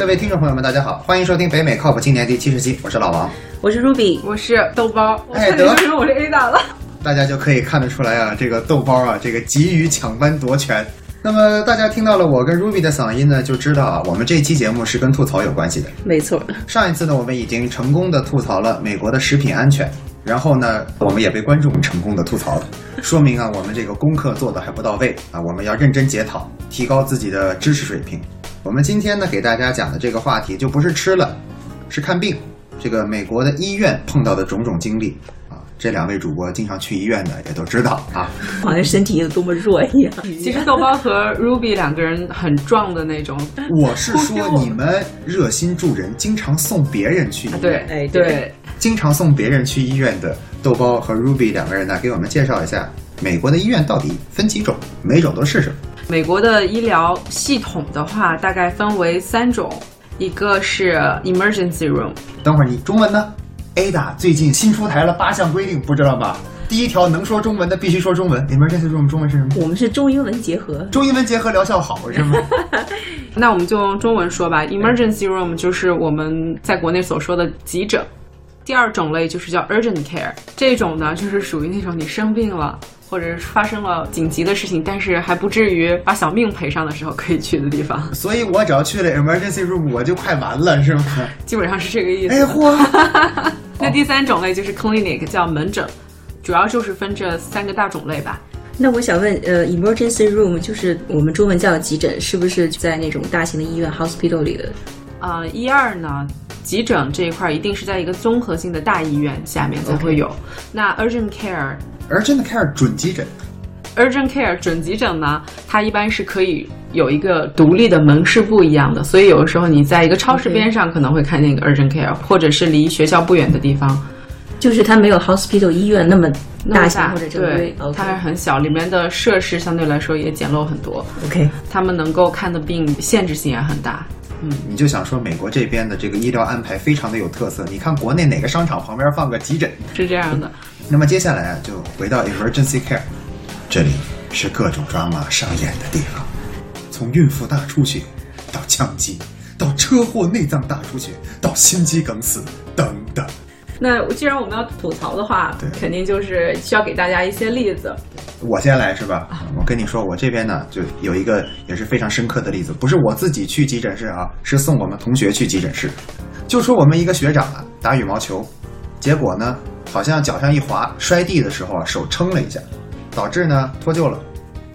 各位听众朋友们，大家好，欢迎收听北美靠谱青年第七十期，我是老王。我是 Ruby，我是豆包，我哎得我是 Ada 了？大家就可以看得出来啊，这个豆包啊，这个急于抢班夺权。那么大家听到了我跟 Ruby 的嗓音呢，就知道啊，我们这期节目是跟吐槽有关系的。没错，上一次呢，我们已经成功的吐槽了美国的食品安全，然后呢，我们也被观众成功的吐槽了，说明啊，我们这个功课做的还不到位啊，我们要认真检讨，提高自己的知识水平。我们今天呢，给大家讲的这个话题就不是吃了，是看病，这个美国的医院碰到的种种经历啊，这两位主播经常去医院的也都知道啊。好像身体有多么弱一样。其实豆包和 Ruby 两个人很壮的那种，我是说你们热心助人，经常送别人去医院，对，哎对对，经常送别人去医院的豆包和 Ruby 两个人呢，给我们介绍一下美国的医院到底分几种，每种都是什么。美国的医疗系统的话，大概分为三种，一个是 emergency room，等会儿你中文呢？Ada 最近新出台了八项规定，不知道吧？第一条，能说中文的必须说中文。Emergency room 中文是什么？我们是中英文结合，中英文结合疗效好是吗？那我们就用中文说吧。Emergency room 就是我们在国内所说的急诊。第二种类就是叫 urgent care，这种呢就是属于那种你生病了，或者是发生了紧急的事情，但是还不至于把小命赔上的时候可以去的地方，所以我只要去了 emergency room，我就快完了是吗？基本上是这个意思。哎嚯！那第三种类就是 clinic，叫门诊，主要就是分这三个大种类吧。那我想问，呃，emergency room 就是我们中文叫急诊，是不是在那种大型的医院 hospital 里的？呃，一二呢，急诊这一块儿一定是在一个综合性的大医院下面才会有。那 urgent care。urgent care 准急诊，urgent care 准急诊呢，它一般是可以有一个独立的门市部一样的，所以有的时候你在一个超市边上可能会看见一个 urgent care，或者是离学校不远的地方，就是它没有 hospital 医院那么大或者正规对。它还很小，里面的设施相对来说也简陋很多，OK，他们能够看的病限制性也很大。你就想说美国这边的这个医疗安排非常的有特色。你看国内哪个商场旁边放个急诊？是这样的，那么接下来啊，就回到 emergency care，这里是各种 drama 上演的地方，从孕妇大出血到枪击，到车祸内脏大出血，到心肌梗死等等。那既然我们要吐槽的话对，肯定就是需要给大家一些例子。我先来是吧？我跟你说，我这边呢就有一个也是非常深刻的例子，不是我自己去急诊室啊，是送我们同学去急诊室。就说我们一个学长啊打羽毛球，结果呢好像脚上一滑，摔地的时候啊手撑了一下，导致呢脱臼了。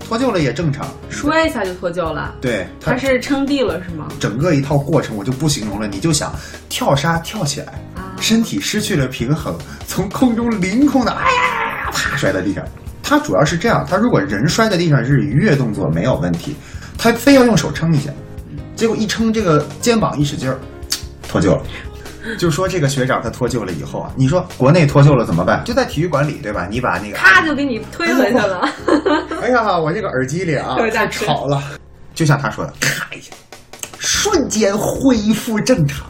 脱臼了也正常，摔一下就脱臼了，对他是撑地了是吗？整个一套过程我就不形容了，你就想跳沙跳起来，啊身体失去了平衡，从空中凌空的哎呀啪摔在地上。他主要是这样，他如果人摔在地上是愉悦动作没有问题，他非要用手撑一下，结果一撑这个肩膀一使劲儿，脱臼了。就说这个学长他脱臼了以后啊，你说国内脱臼了怎么办？就在体育馆里对吧？你把那个咔就给你推回去了。哎呀，我这个耳机里啊 太吵了，就像他说的，咔一下，瞬间恢复正常。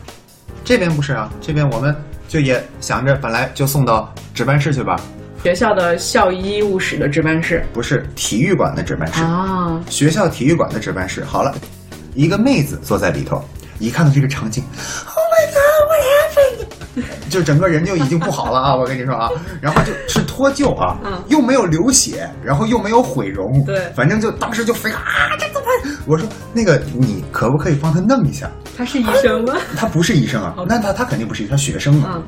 这边不是啊，这边我们就也想着本来就送到值班室去吧，学校的校医务室的值班室不是体育馆的值班室，啊，学校体育馆的值班室。好了，一个妹子坐在里头，一看到这个场景，Oh my God，what happened？就整个人就已经不好了啊！我跟你说啊，然后就是脱臼啊，嗯又没有流血，然后又没有毁容，对反正就当时就非啊，这怎么办？我说那个你可不可以帮他弄一下？他是医生吗？他不是医生啊，那他他肯定不是，他学生啊。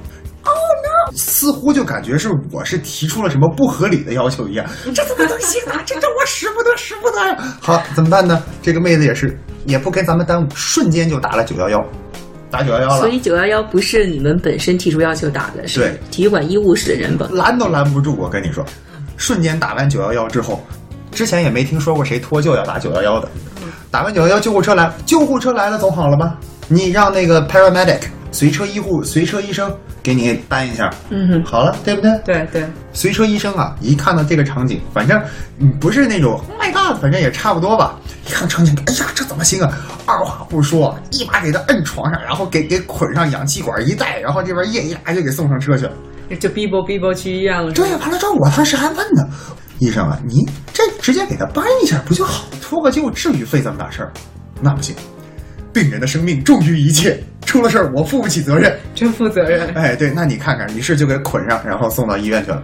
Oh no！，似乎就感觉是我是提出了什么不合理的要求一样，这怎么能行啊？这这我使不得，使不得呀！好，怎么办呢？这个妹子也是，也不跟咱们耽误，瞬间就打了九幺幺，打九幺幺了，所以九幺幺不是你们本身提出要求打的，对是体育馆医务室的人吧。拦都拦不住。我跟你说，瞬间打完九幺幺之后，之前也没听说过谁脱臼要打九幺幺的，打完九幺幺救护车来，救护车来了总好了吧？你让那个 paramedic 随车医护、随车医生给你搬一下，嗯哼，好了，对不对？对对，随车医生啊，一看到这个场景，反正嗯不是那种 Oh my God，反正也差不多吧。一看场景，哎呀，这怎么行啊？二话不说，一把给他摁床上，然后给给捆上氧气管一带，然后这边液一来就给送上车去了。就逼啵逼啵去医院了。对，完了之后我当时还问呢，医生啊，你这直接给他搬一下不就好？脱个臼至于费这么大事儿？那不行，病人的生命重于一切，出了事儿我负不起责任。真负责任。哎，对，那你看看，于是就给捆上，然后送到医院去了。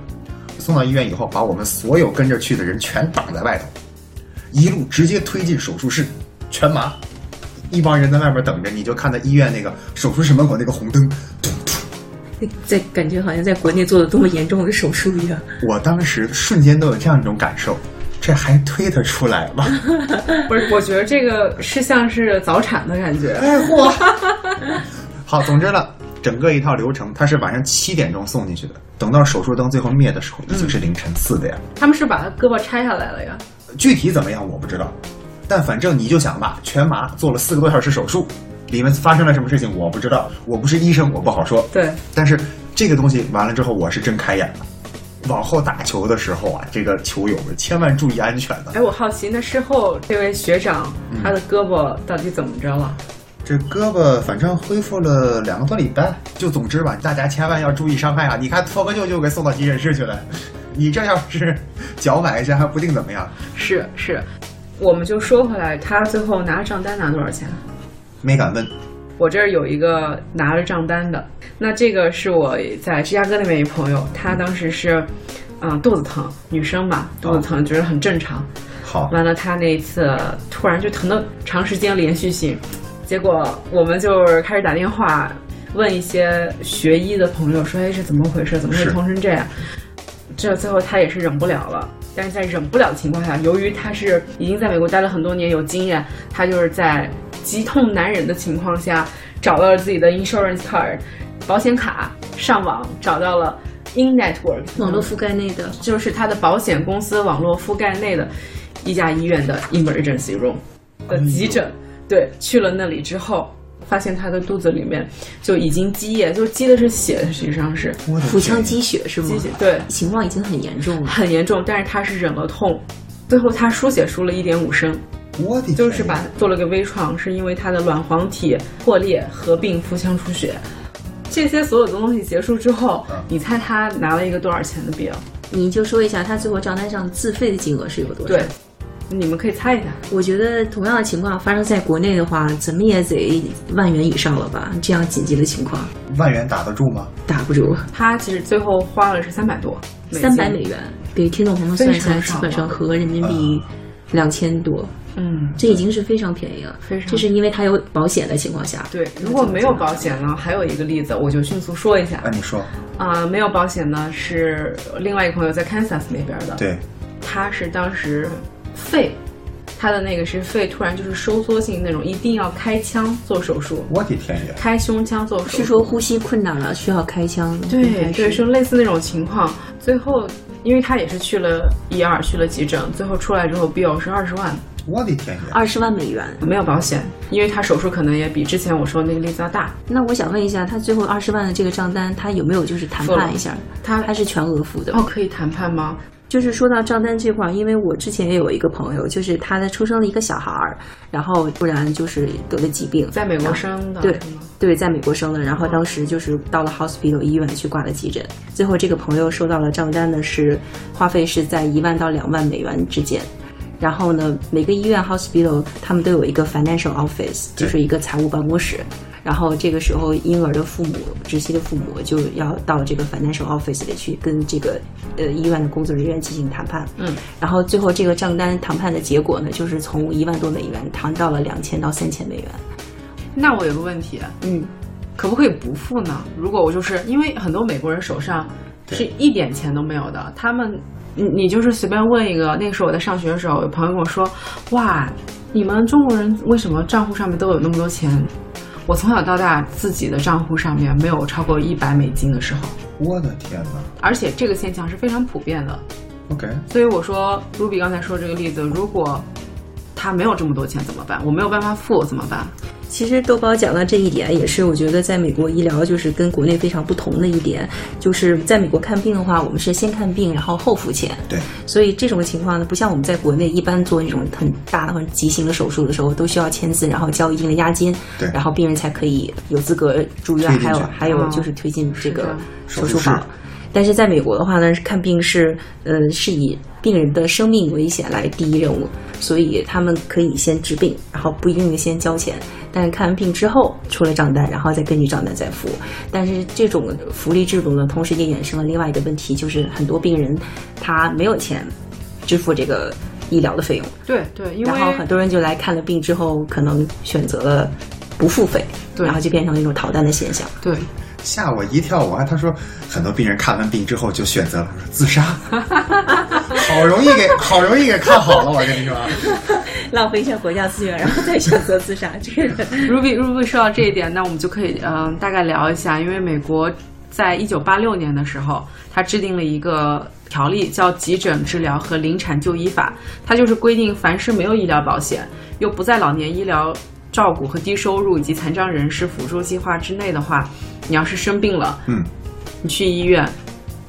送到医院以后，把我们所有跟着去的人全挡在外头，一路直接推进手术室，全麻。一帮人在外边等着，你就看到医院那个手术室门口那个红灯，突突。在感觉好像在国内做了多么严重的手术一样。我当时瞬间都有这样一种感受，这还推得出来吗？不是，我觉得这个是像是早产的感觉。哎嚯！好，总之呢，整个一套流程，他是晚上七点钟送进去的，等到手术灯最后灭的时候，已经是凌晨四点了。他们是把他胳膊拆下来了呀？具体怎么样我不知道，但反正你就想吧，全麻做了四个多小时手术，里面发生了什么事情我不知道，我不是医生，我不好说。对，但是这个东西完了之后，我是真开眼了。往后打球的时候啊，这个球友们千万注意安全的。哎，我好奇，那事后这位学长他的胳膊到底怎么着了？这胳膊反正恢复了两个多礼拜，就总之吧，大家千万要注意伤害啊！你看托个舅就给送到急诊室去了，你这要是脚崴一下还不定怎么样。是是，我们就说回来，他最后拿账单拿多少钱？没敢问，我这儿有一个拿着账单的，那这个是我在芝加哥那边一朋友，他当时是，啊、肚子疼，女生嘛，肚子疼觉得很正常，好，完了他那一次突然就疼的长时间连续性，结果我们就是开始打电话问一些学医的朋友说，哎，是怎么回事？怎么会是疼成这样？这最后他也是忍不了了，但是在忍不了的情况下，由于他是已经在美国待了很多年，有经验，他就是在急痛难忍的情况下，找到了自己的 insurance card 保险卡，上网找到了 In Network 网络覆盖内的，就是他的保险公司网络覆盖内的一家医院的 emergency room 的急诊。对，去了那里之后，发现他的肚子里面就已经积液，就积的是血，实际上是腹腔积血是吗积？血，对，情况已经很严重了。很严重。但是他是忍了痛，最后他输血输了一点五升，我的就是把做了个微创，是因为她的卵黄体破裂合并腹腔出血。这些所有的东西结束之后嗯，你猜他拿了一个多少钱的 bill？你就说一下他最后账单上自费的金额是有多少？对，，你们可以猜一下。我觉得同样的情况发生在国内的话，怎么也得万元以上了吧？这样紧急的情况万元打得住吗？打不住，他其实最后花了是三百多，三百美元，给听众朋友们算一下，基本上合人民币两千多，嗯，这已经是非常便宜了。非常这是因为他有保险的情况下。对。如果没有保险呢，还有一个例子，我就迅速说一下啊，你说啊、没有保险呢是另外一个朋友在 Kansas 那边的，对，他是当时肺，他的那个是肺突然就是收缩性那种，一定要开腔做手术，我的天爷！开胸腔做手术，是说呼吸困难了，需要开腔？对对，是是类似那种情况。最后，因为他也是去了一二，去了急诊，最后出来之后 bill 是二十万，我的天爷！二十万美元。没有保险，因为他手术可能也比之前我说的那个例子要大。那我想问一下，他最后二十万的这个账单，他有没有就是谈判一下？他他是全额付的。哦，可以谈判吗？就是说到账单这块儿，因为我之前也有一个朋友，就是他的出生了一个小孩儿，然后突然就是得了疾病，在美国生的，对？对，在美国生的，然后当时就是到了 hospital 医院去挂了急诊，最后这个朋友收到了账单呢，是花费是在一万到两万美元之间。然后呢，每个医院 hospital 他们都有一个 financial office，就是一个财务办公室。然后这个时候，婴儿的父母、窒息的父母就要到这个 financial office 里去跟这个呃医院的工作人员进行谈判。嗯，然后最后这个账单谈判的结果呢，就是从一万多美元谈到了两千到三千美元。那我有个问题，嗯，可不可以不付呢？如果我就是因为很多美国人手上是一点钱都没有的，他们你你就是随便问一个，那个时候我在上学的时候，有朋友跟我说，哇，你们中国人为什么账户上面都有那么多钱？我从小到大自己的账户上面没有超过一百美金的时候，我的天哪而且这个现象是非常普遍的。！OK，所以我说，Ruby 刚才说这个例子，如果他没有这么多钱怎么办？我没有办法付怎么办？其实豆包讲到这一点，也是我觉得在美国医疗就是跟国内非常不同的一点，就是在美国看病的话，我们是先看病，然后后付钱。对，所以这种情况呢，不像我们在国内一般做那种很大的或者急性的手术的时候，都需要签字，然后交一定的押金，对然后病人才可以有资格住院，还有还有哦就是推进这个手术房手术室。但是在美国的话呢，看病是呃是以病人的生命危险来第一任务，所以他们可以先治病，然后不一定先交钱。但是看完病之后出了账单，然后再根据账单再付。但是这种福利制度呢，同时也衍生了另外一个问题，就是很多病人他没有钱支付这个医疗的费用，对对，因为然后很多人就来看了病之后，可能选择了不付费，然后就变成了一种逃单的现象。对吓我一跳！我还他说很多病人看完病之后就选择了自杀，好容易给好容易给看好了，我跟你说。浪费一下国家资源，然后再选择自杀，这个人 Ruby Ruby 说到这一点，那我们就可以嗯、呃大概聊一下，因为美国在一九八六年的时候，它制定了一个条例，叫《急诊治疗和临产就医法》，它就是规定，凡是没有医疗保险，又不在老年医疗照顾和低收入以及残障人士辅助计划之内的话，你要是生病了，嗯。你去医院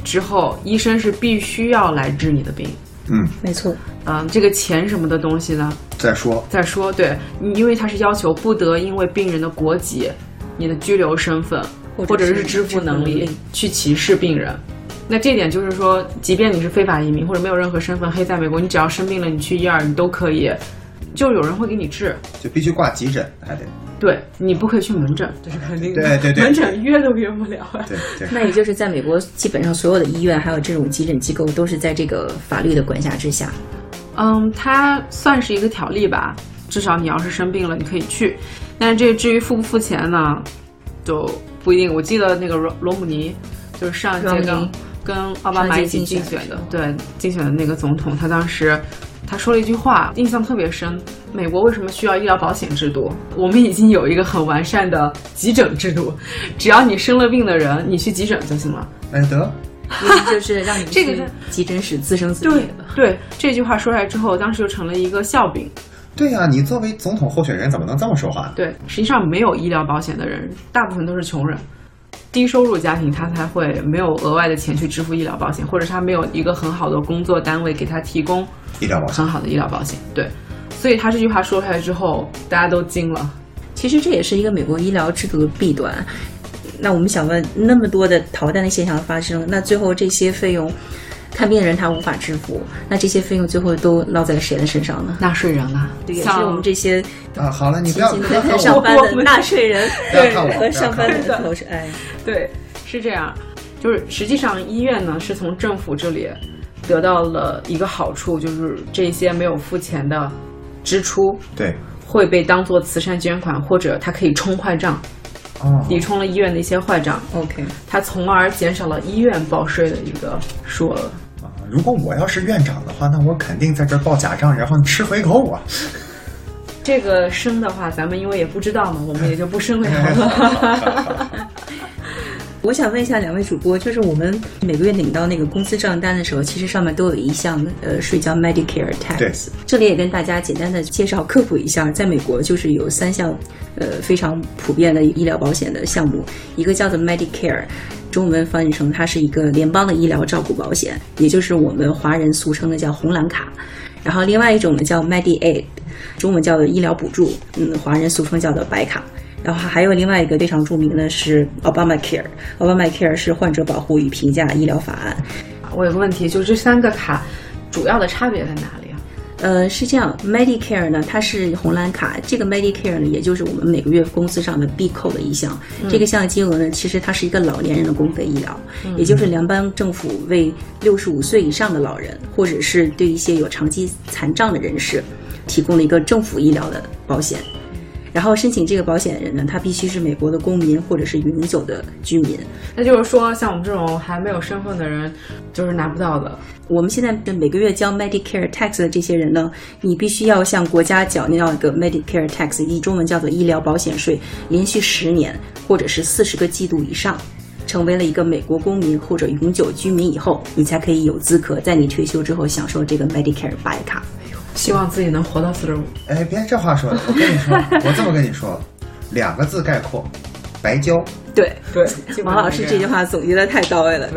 之后，医生是必须要来治你的病。嗯，没错，嗯、这个钱什么的东西呢，再说。再说，对，你因为它是要求不得因为病人的国籍、你的居留身份或者是是支付能力。去歧视病人。那这点就是说，即便你是非法移民或者没有任何身份，黑在美国，你只要生病了，你去医院你都可以，就有人会给你治。就必须挂急诊，还得对你不可以去门诊，这是肯定的。对对对门诊约都约不了。对对。那也就是在美国，基本上所有的医院还有这种急诊机构都是在这个法律的管辖之下。嗯，它算是一个条例吧，至少你要是生病了，你可以去。但是这至于付不付钱呢，就不一定。我记得那个罗罗姆尼，就是上一届跟跟奥巴马一起竞选的，对竞选的那个总统，他当时他说了一句话，印象特别深。美国为什么需要医疗保险制度？我们已经有一个很完善的急诊制度，只要你生了病的人，你去急诊就行了。哎得，就是让你这个是急诊室自生自灭的。对这句话说出来之后，当时就成了一个笑柄。对呀、你作为总统候选人怎么能这么说话呢？对，实际上没有医疗保险的人，大部分都是穷人，低收入家庭，他才会没有额外的钱去支付医疗保险，或者他没有一个很好的工作单位给他提供医疗保险很好的医疗保险。对，所以他这句话说出来之后，大家都惊了。其实这也是一个美国医疗制度的弊端。那我们想问，那么多的逃单的现象发生，那最后这些费用，看病的人他无法支付，那这些费用最后都落在谁的身上呢？纳税人啊，对，也是我们这些啊！好了，你不要上，班的纳税人 不要看我，和上班的头是哎，对，是这样，就是实际上医院呢是从政府这里得到了一个好处，就是这些没有付钱的支出对会被当做慈善捐款，或者它可以冲坏账，哦，抵充了医院的一些坏账，OK，它从而减少了医院报税的一个数额。啊如果我要是院长的话，那我肯定在这儿报假账，然后吃回扣啊！这个生的话，咱们因为也不知道嘛，我们也就不生了了。我想问一下两位主播，就是我们每个月领到那个公司账单的时候，其实上面都有一项呃税叫 Medicare tax。这里也跟大家简单的介绍科普一下，在美国就是有三项呃非常普遍的医疗保险的项目，一个叫做 Medicare。中文翻译成它是一个联邦的医疗照顾保险，也就是我们华人俗称的叫红蓝卡。然后另外一种呢叫 Medicaid，中文叫做医疗补助，嗯，华人俗称叫做白卡。然后还有另外一个非常著名的是 Obamacare，Obamacare 是患者保护与评价医疗法案。我有个问题，就是这三个卡主要的差别在哪里啊？呃，是这样，Medicare 呢，它是红蓝卡，这个 Medicare 呢，也就是我们每个月工资上的必扣的一项。这个项金额呢，其实它是一个老年人的公费医疗，也就是联邦政府为六十五岁以上的老人，或者是对一些有长期残障的人士，提供了一个政府医疗的保险。然后申请这个保险的人呢，他必须是美国的公民或者是永久的居民。那就是说，像我们这种还没有身份的人，就是拿不到的。我们现在的每个月交 Medicare tax 的这些人呢，你必须要向国家缴纳一个 Medicare tax，以中文叫做医疗保险税，连续十年或者是四十个季度以上，成为了一个美国公民或者永久居民以后，你才可以有资格在你退休之后享受这个 Medicare 白卡。希望自己能活到四十五。哎，别这话说的，我跟你说，我这么跟你说，两个字概括：白交。对对，王老师这句话总结的太到位了。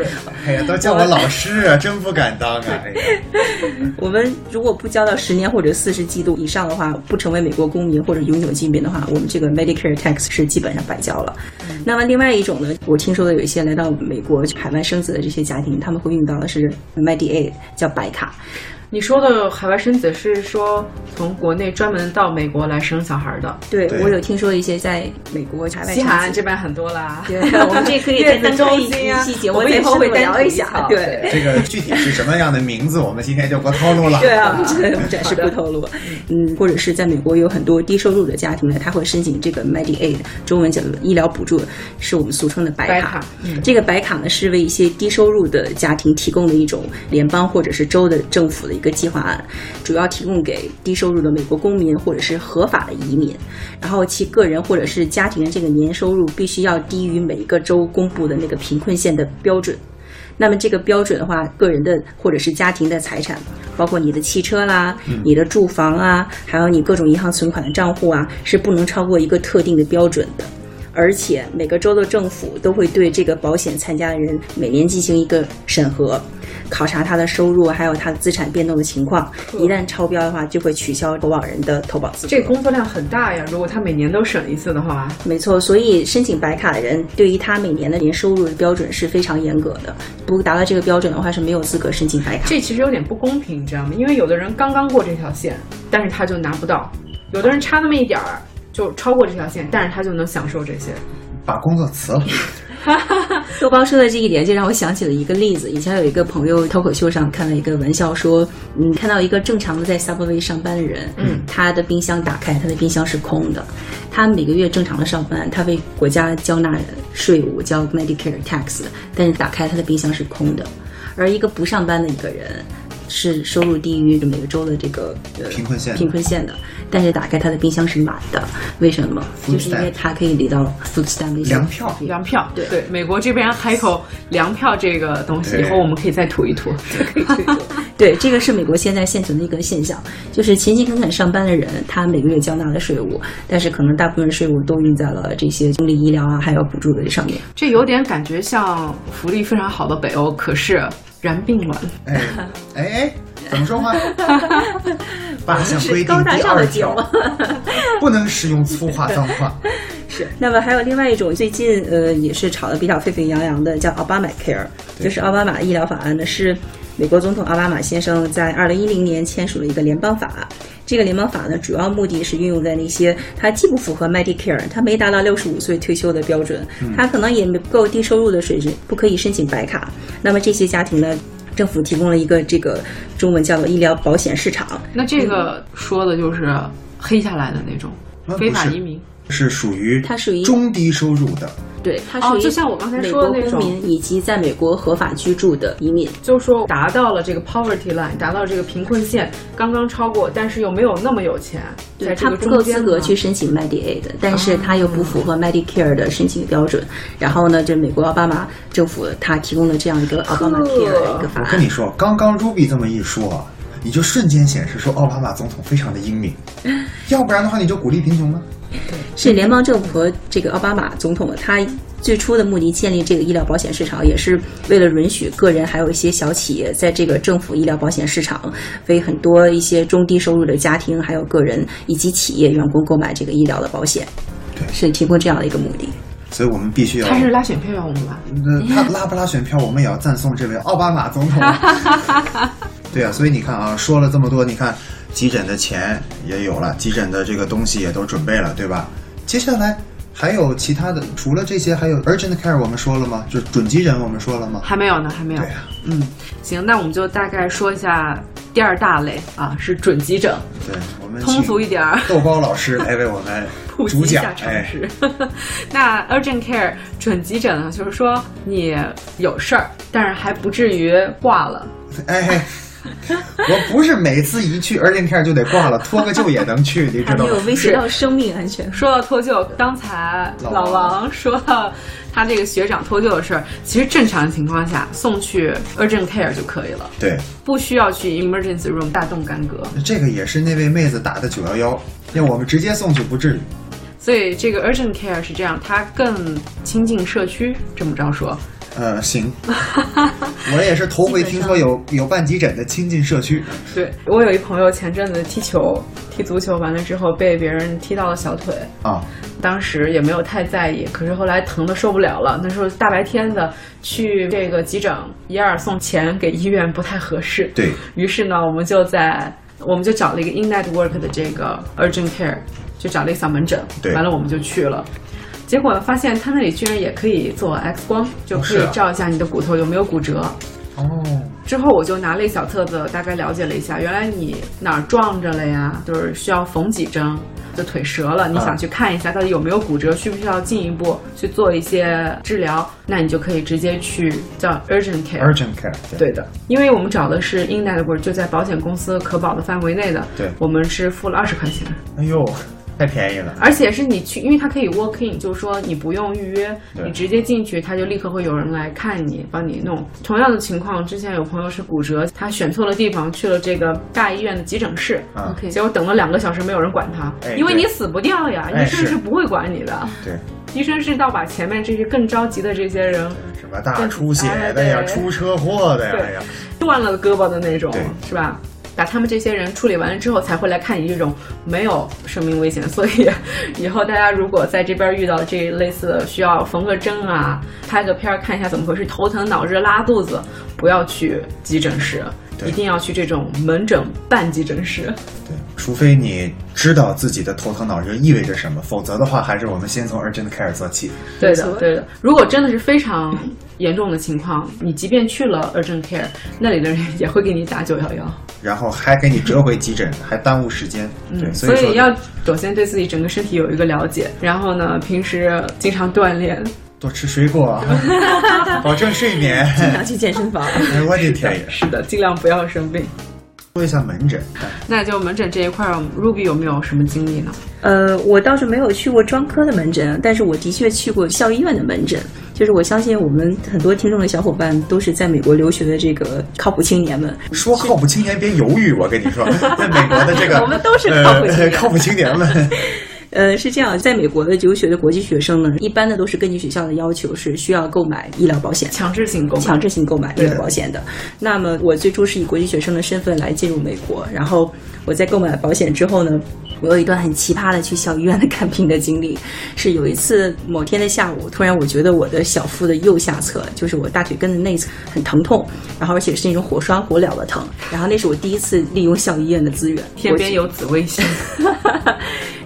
哎呀，都叫我老师啊，真不敢当啊！哎呀，我们如果不交到十年或者四十季度以上的话，不成为美国公民或者永久居民的话，我们这个 Medicare tax 是基本上白交了。那么另外一种呢，我听说的有一些来到美国海外生子的这些家庭，他们会用到的是 Medicaid，叫白卡。你说的海外生子是说从国内专门到美国来生小孩的，对对我有听说一些在美国海外西海岸这边很多啦。对，我们这可以再单开一一期节目，我们以后会单聊一下。对对。这个具体是什么样的名字，我们今天就不透露了。对啊，对，我们暂时不透露。嗯，或者是在美国有很多低收入的家庭呢，他会申请这个 Medicaid，中文叫做医疗补助，是我们俗称的白卡。白卡嗯这个白卡呢，是为一些低收入的家庭提供的一种联邦或者是州的政府的一个计划案，主要提供给低收入的美国公民或者是合法的移民，然后其个人或者是家庭的这个年收入必须要低于每一个州公布的那个贫困线的标准。那么这个标准的话，个人的或者是家庭的财产，包括你的汽车啦、你的住房啊，还有你各种银行存款的账户啊，是不能超过一个特定的标准的。而且每个州的政府都会对这个保险参加的人每年进行一个审核，考察他的收入还有他的资产变动的情况。一旦超标的话，就会取消投保人的投保资格。这工作量很大呀，如果他每年都审一次的话，没错，所以申请白卡的人对于他每年的年收入的标准是非常严格的，不达到这个标准的话是没有资格申请白卡。这其实有点不公平，你知道吗？因为有的人刚刚过这条线，但是他就拿不到；有的人差那么一点儿就超过这条线，但是他就能享受这些。把工作辞了。豆包说的这一点，就让我想起了一个例子。以前有一个朋友脱口秀上看了一个玩笑说，你，看到一个正常的在 Subway 上班的人，嗯，他的冰箱打开，他的冰箱是空的。他每个月正常的上班，他为国家交纳税务，交 Medicare tax，但是打开他的冰箱是空的。而一个不上班的一个人，是收入低于每个州的这个、呃、贫困线。的贫困线的，但是打开他的冰箱是满的。为什么？就是因为他可以领到 food stamp 粮票。粮票，对。对，美国这边还口粮票这个东西，以后我们可以再 吐一吐。对，这个是美国现在现存的一个现象，就是勤勤恳恳上班的人，他每个月交纳的税务，但是可能大部分税务都用在了这些公立医疗啊，还有补助的这上面。这有点感觉像福利非常好的北欧，可是然并卵。哎哎哎，怎么说话？八项规定第二条，不能使用粗话脏话。是那么还有另外一种最近呃也是炒得比较沸沸扬扬的，叫奥巴马 Care，就是奥巴马医疗法案呢，是美国总统奥巴马先生在二零一零年签署了一个联邦法。这个联邦法呢，主要目的是运用在那些他既不符合 Medicare，他没达到六十五岁退休的标准，他可能也不够低收入的水平，不可以申请白卡。那么这些家庭呢，政府提供了一个这个中文叫做医疗保险市场，那这个说的就是黑下来的那种啊非法移民。是属于它属于中低收入的，对，它哦属于就像我刚才说的那种国公民以及在美国合法居住的移民。就是说达到了这个 poverty line，达到这个贫困线，刚刚超过，但是又没有那么有钱，在对这个他不够资中间呢格去申请 Medicaid，但是他又不符合 Medicare 的申请标准。然后呢，这美国奥巴马政府他提供了这样一个奥巴马 Care 的一个法案我跟。你说，刚刚 Ruby 这么一说啊，你就瞬间显示说奥巴马总统非常的英明，要不然的话你就鼓励贫穷了。是联邦政府和这个奥巴马总统他最初的目的建立这个医疗保险市场，也是为了允许个人还有一些小企业在这个政府医疗保险市场为很多一些中低收入的家庭还有个人以及企业员工购买这个医疗的保险。对是提供这样的一个目的。所以我们必须要，他是拉选票我们吧？那他 拉不拉选票，我们也要赞颂这位奥巴马总统。对啊，所以你看啊，说了这么多，你看急诊的钱也有了，急诊的这个东西也都准备了，对吧？接下来还有其他的，除了这些，还有 urgent care，我们说了吗？就是准急诊，我们说了吗？还没有呢，还没有。对呀、嗯，行，那我们就大概说一下第二大类啊，是准急诊，对，我们通俗一点儿。豆包老师来为我们 普及主讲一下，常哎，识。那 urgent care 准急诊呢，就是说你有事儿，但是还不至于挂了。哎嘿，我不是每次一去 urgent care 就得挂了，脱个臼也能去，你知道吗还没有？威胁到生命安全。说到脱臼，刚才老老王王说到他这个学长脱臼的事儿，其实正常情况下送去 urgent care 就可以了，对，不需要去 emergency room 大动干戈。这个也是那位妹子打的九幺幺，要我们直接送去不至于。所以这个 urgent care 是这样，它更亲近社区，这么着说。呃，行，我也是头回听说有有办急诊的亲近社区。对我有一朋友前阵子踢球，踢足球完了之后被别人踢到了小腿，啊，当时也没有太在意，可是后来疼的受不了了。那时候大白天的去这个急诊，一二送钱给医院不太合适。对于是呢，我们就在我们就找了一个 in network 的这个 urgent care，就找了一个小门诊。对完了我们就去了。结果发现他那里居然也可以做 X 光，就可以照一下你的骨头有没有骨折。哦，之后我就拿了一小册子，大概了解了一下，原来你哪儿撞着了呀？就是需要缝几针，就腿折了，你想去看一下到底有没有骨折，需不需要进一步去做一些治疗？那你就可以直接去叫 urgent care。urgent care，对的，因为我们找的是 in network，就在保险公司可保的范围内的。对我们是付了二十块钱，哎呦，太便宜了。而且是你去，因为它可以 walk in，就是说你不用预约，你直接进去，他就立刻会有人来看你，帮你弄。同样的情况，之前有朋友是骨折，他选错了地方，去了这个大医院的急诊室，结果等了两个小时没有人管他，哎因为你死不掉呀，医生是不会管你的，对，医生是到把前面这些更着急的这些人什么大出血的呀，哎出车祸的呀，哎呀，断了胳膊的那种，是吧？把他们这些人处理完了之后，才会来看你这种没有生命危险。所以以后大家如果在这边遇到这类似的需要缝个针啊、拍个片儿看一下怎么回事，头疼脑热拉肚子，不要去急诊室，一定要去这种门诊半急诊室。对，除非你知道自己的头疼脑热意味着什么，否则的话，还是我们先从 urgent care 做起。对的，对的。如果真的是非常严重的情况，你即便去了 urgent care，那里的人也会给你打九幺幺。然后还给你折回急诊，还耽误时间。对，嗯，所说所以要首先对自己整个身体有一个了解，然后呢，平时经常锻炼。多吃水果，保证睡眠。经常去健身房。哎，我的天呀！是的，尽量不要生病。说一下门诊，那就门诊这一块儿，Ruby 有没有什么经历呢？呃，我倒是没有去过专科的门诊，但是我的确去过校医院的门诊。就是我相信我们很多听众的小伙伴都是在美国留学的这个靠谱青年们，说靠谱青年别犹豫，我跟你说，在美国的这个 我们都是靠谱青年呃靠谱青年们。呃，是这样，在美国的留学的国际学生呢，一般的都是根据学校的要求是需要购买医疗保险。强制性购买。强制性购买医疗保险的。那么我最初是以国际学生的身份来进入美国，然后我在购买保险之后呢，我有一段很奇葩的去小医院的看病的经历。是有一次某天的下午，突然我觉得我的小腹的右下侧，就是我大腿根的内侧很疼痛，然后而且是那种火烧火燎的疼。然后那是我第一次利用校医院的资源，天边有紫微星，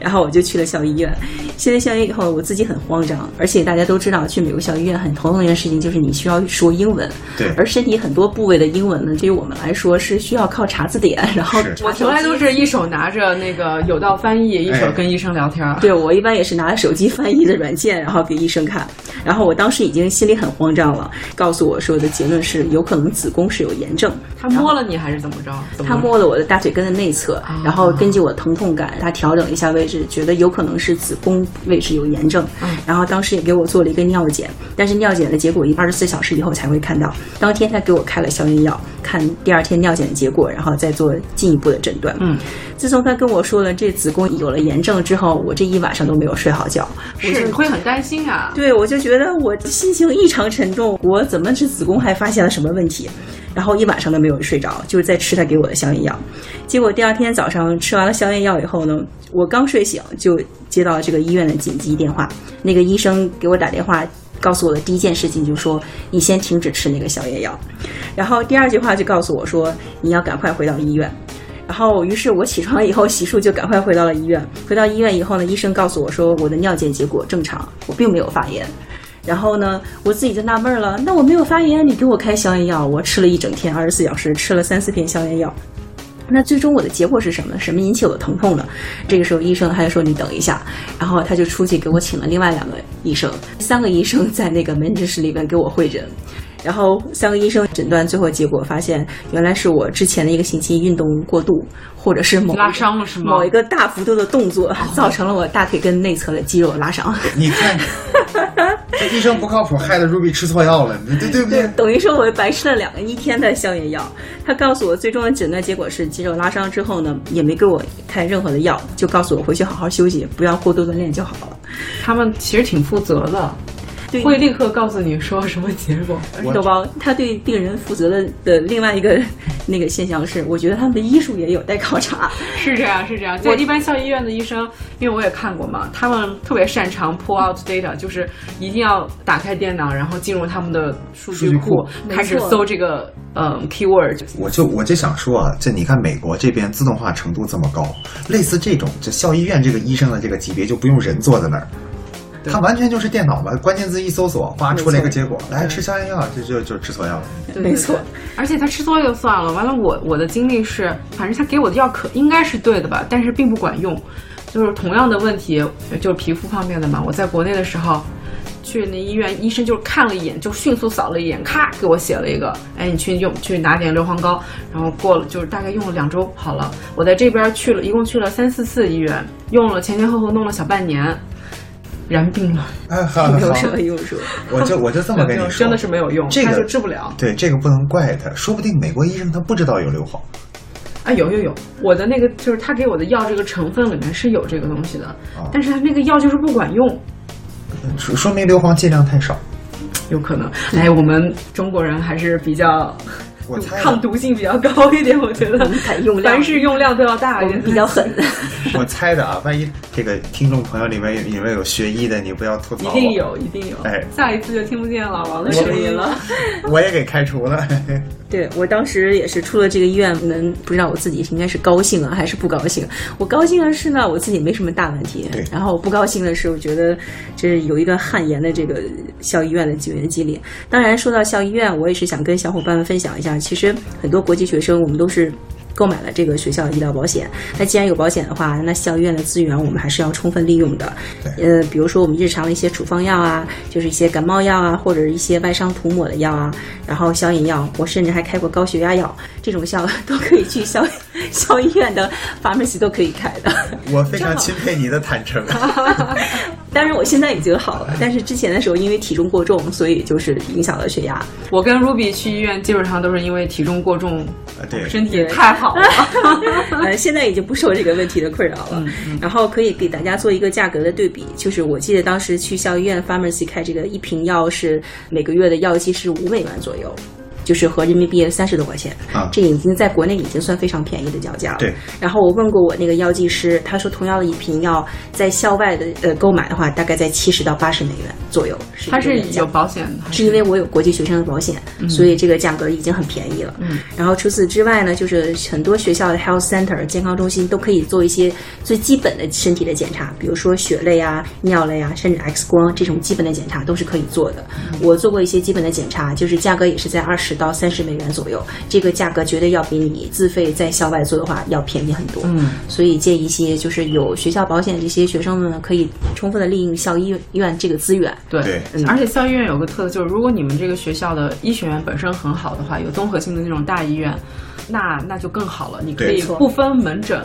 然后我就去了校医院。现在校医院以后，我自己很慌张，而且大家都知道，去美国校医院很头疼的一件事情就是你需要说英文，对而身体很多部位的英文呢，对于我们来说是需要靠查字典，然后我从来都是一手拿着那个有道翻译，一手跟医生聊天儿。对我一般也是拿着手机翻译的软件，然后给医生看。然后我当时已经心里很慌张了，告诉我说的结论是有可能子宫是有炎症。他摸了你还是怎么着？他摸了我的大腿根的内侧，然后根据我疼痛感，他调整了一下位置，觉得有可能是子宫位置有炎症。然后当时也给我做了一个尿检，但是尿检的结果一二十四小时以后才会看到。当天他给我开了消炎药，看第二天尿检的结果，然后再做进一步的诊断。嗯，自从他跟我说了这子宫有了炎症之后，我这一晚上都没有睡好觉。我是会很担心啊。对，我就觉得我心情异常沉重，我怎么这子宫还发现了什么问题？然后一晚上都没有睡着，就是在吃他给我的消炎药。结果第二天早上吃完了消炎药以后呢，我刚睡醒就接到这个医院的紧急电话，那个医生给我打电话。告诉我的第一件事情就是说，你先停止吃那个消炎药，然后第二句话就告诉我说，你要赶快回到医院。然后，于是我起床以后洗漱，就赶快回到了医院。回到医院以后呢，医生告诉我说，我的尿检结果正常，我并没有发炎。然后呢，我自己就纳闷了，那我没有发炎，你给我开消炎药，我吃了一整天，二十四小时吃了三四片消炎药。那最终我的结果是什么？什么引起我的疼痛呢？这个时候医生他就说你等一下，然后他就出去给我请了另外两个医生，三个医生在那个门诊室里面给我会诊。然后三个医生诊断，最后结果发现，原来是我之前的一个星期运动过度，或者是某拉伤了是吗某一个大幅度的动作，造成了我大腿根内侧的肌肉拉伤。你看，这医生不靠谱，害得 Ruby 吃错药了，对对不对？等于说我白吃了两个一天的消炎药。他告诉我最终的诊断结果是肌肉拉伤之后呢，也没给我开任何的药，就告诉我回去好好休息，不要过度锻炼就好了。他们其实挺负责的，对会立刻告诉你说什么结果。我豆包他对病人负责的的另外一个那个现象是，我觉得他们的医术也有待考察。是这样，是这样。我一般校医院的医生，因为我也看过嘛，他们特别擅长 pull out data，就是一定要打开电脑，然后进入他们的数据数据库开始搜这个嗯 keyword。我就我就想说啊，这你看美国这边自动化程度这么高，类似这种这校医院这个医生的这个级别就不用人坐在那儿，对他完全就是电脑嘛，关键字一搜索，哗出来一个结果，来吃消炎药，就就就吃错药了。没错，而且他吃多了就算了，完了我我的经历是，反正他给我的药可应该是对的吧，但是并不管用。就是同样的问题，就是皮肤方面的嘛。我在国内的时候，去那医院，医生就是看了一眼，就迅速扫了一眼，咔给我写了一个，哎，你去用去拿点硫磺膏，然后过了就是大概用了两周好了。我在这边去了一共去了三四次医院，用了前前后后弄了小半年，然病了，哎，好没 有好什么用处。我就我就这么跟你说，真的是没有用，这个就治不了。对这个不能怪他，说不定美国医生他不知道有硫磺。啊，有有有，我的那个就是他给我的药这个成分里面是有这个东西的，哦但是他那个药就是不管用，说说明硫磺剂量太少。有可能。哎，我们中国人还是比较我猜抗毒性比较高一点，我觉得凡是用量都要大一点，比较狠，我猜的啊，万一这个听众朋友里面有里面有学医的，你不要吐槽我。一定有，一定有。哎下一次就听不见老王的声音了。我也给开除了。对我当时也是出了这个医院门，不知道我自己应该是高兴啊还是不高兴。我高兴的是呢，我自己没什么大问题对；然后我不高兴的是，我觉得这有一个汗颜的这个校医院的救援激励。当然，说到校医院，我也是想跟小伙伴们分享一下，其实很多国际学生我们都是。购买了这个学校的医疗保险，那既然有保险的话，那校医院的资源我们还是要充分利用的。呃，比如说我们日常的一些处方药啊，就是一些感冒药啊，或者一些外伤涂抹的药啊，然后消炎药，我甚至还开过高血压药，这种药都可以去校 校医院的 pharmacy 都可以开的。我非常钦佩你的坦诚。当然我现在已经好了，但是之前的时候因为体重过重，所以就是影响了血压。我跟 Ruby 去医院基本上都是因为体重过重，啊对 身体太好了。呃，现在已经不受这个问题的困扰了。然后可以给大家做一个价格的对比，就是我记得当时去校医院 pharmacy 开这个一瓶药是每个月的药剂是五美元左右。就是合人民币三十多块钱，啊这已经在国内已经算非常便宜的药价了。对。然后我问过我那个药剂师，他说同样的一瓶药在校外的呃购买的话，大概在七十到八十美元左右。它是有保险的，是因为我有国际学生的保险，所以这个价格已经很便宜了。嗯，然后除此之外呢，就是很多学校的 health center 健康中心都可以做一些最基本的身体的检查，比如说血类啊、尿类啊，甚至 X 光这种基本的检查都是可以做的。我做过一些基本的检查，就是价格也是在二十到三十美元左右，这个价格绝对要比你自费在校外做的话要便宜很多。嗯，所以建议一些就是有学校保险这些学生们呢，可以充分的利用校医院这个资源。对，嗯而且校医院有个特色，就是如果你们这个学校的医学院本身很好的话，有综合性的那种大医院，那那就更好了。你可以不分门诊、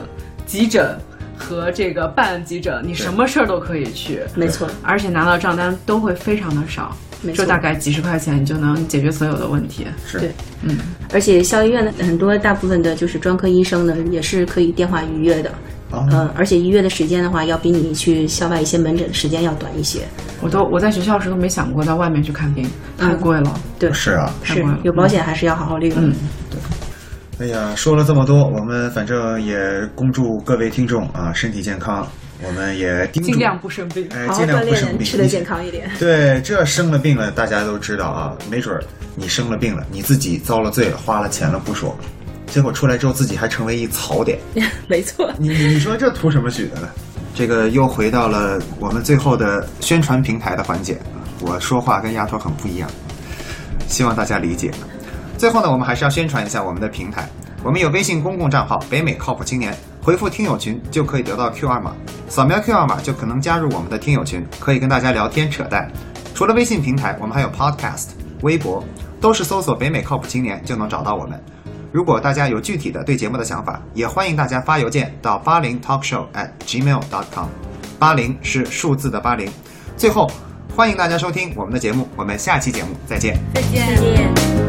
急诊和这个办急诊，你什么事儿都可以去，没错，而且拿到账单都会非常的少，就大概几十块钱，你就能解决所有的问题。是对嗯，而且校医院的很多大部分的就是专科医生呢，也是可以电话预约的。啊，嗯，而且预约的时间的话，要比你去校外一些门诊的时间要短一些。我都我在学校时都没想过到外面去看病，太贵了。对，是啊。是有保险还是要好好利用。嗯，对哎呀，说了这么多，我们反正也恭祝各位听众啊身体健康，我们也叮尽量不生病。哎，尽量，不生病，吃的健康一点。对，这生了病了，大家都知道啊，没准儿你生了病了，你自己遭了罪了，花了钱了不说，结果出来之后自己还成为一槽点，没错，你你你说这图什么许的呢？这个又回到了我们最后的宣传平台的环节啊，我说话跟丫头很不一样，希望大家理解。最后呢，我们还是要宣传一下我们的平台。我们有微信公共账号“北美靠谱青年”，回复“听友群”就可以得到 Q 二码，扫描 Q 二码就可能加入我们的听友群，可以跟大家聊天扯淡。除了微信平台，我们还有 Podcast、微博，都是搜索“北美靠谱青年”就能找到我们。如果大家有具体的对节目的想法，也欢迎大家发邮件到八零 talkshow at gmail dot com，八零是数字的八零。最后，欢迎大家收听我们的节目，我们下期节目再见。再见。再见。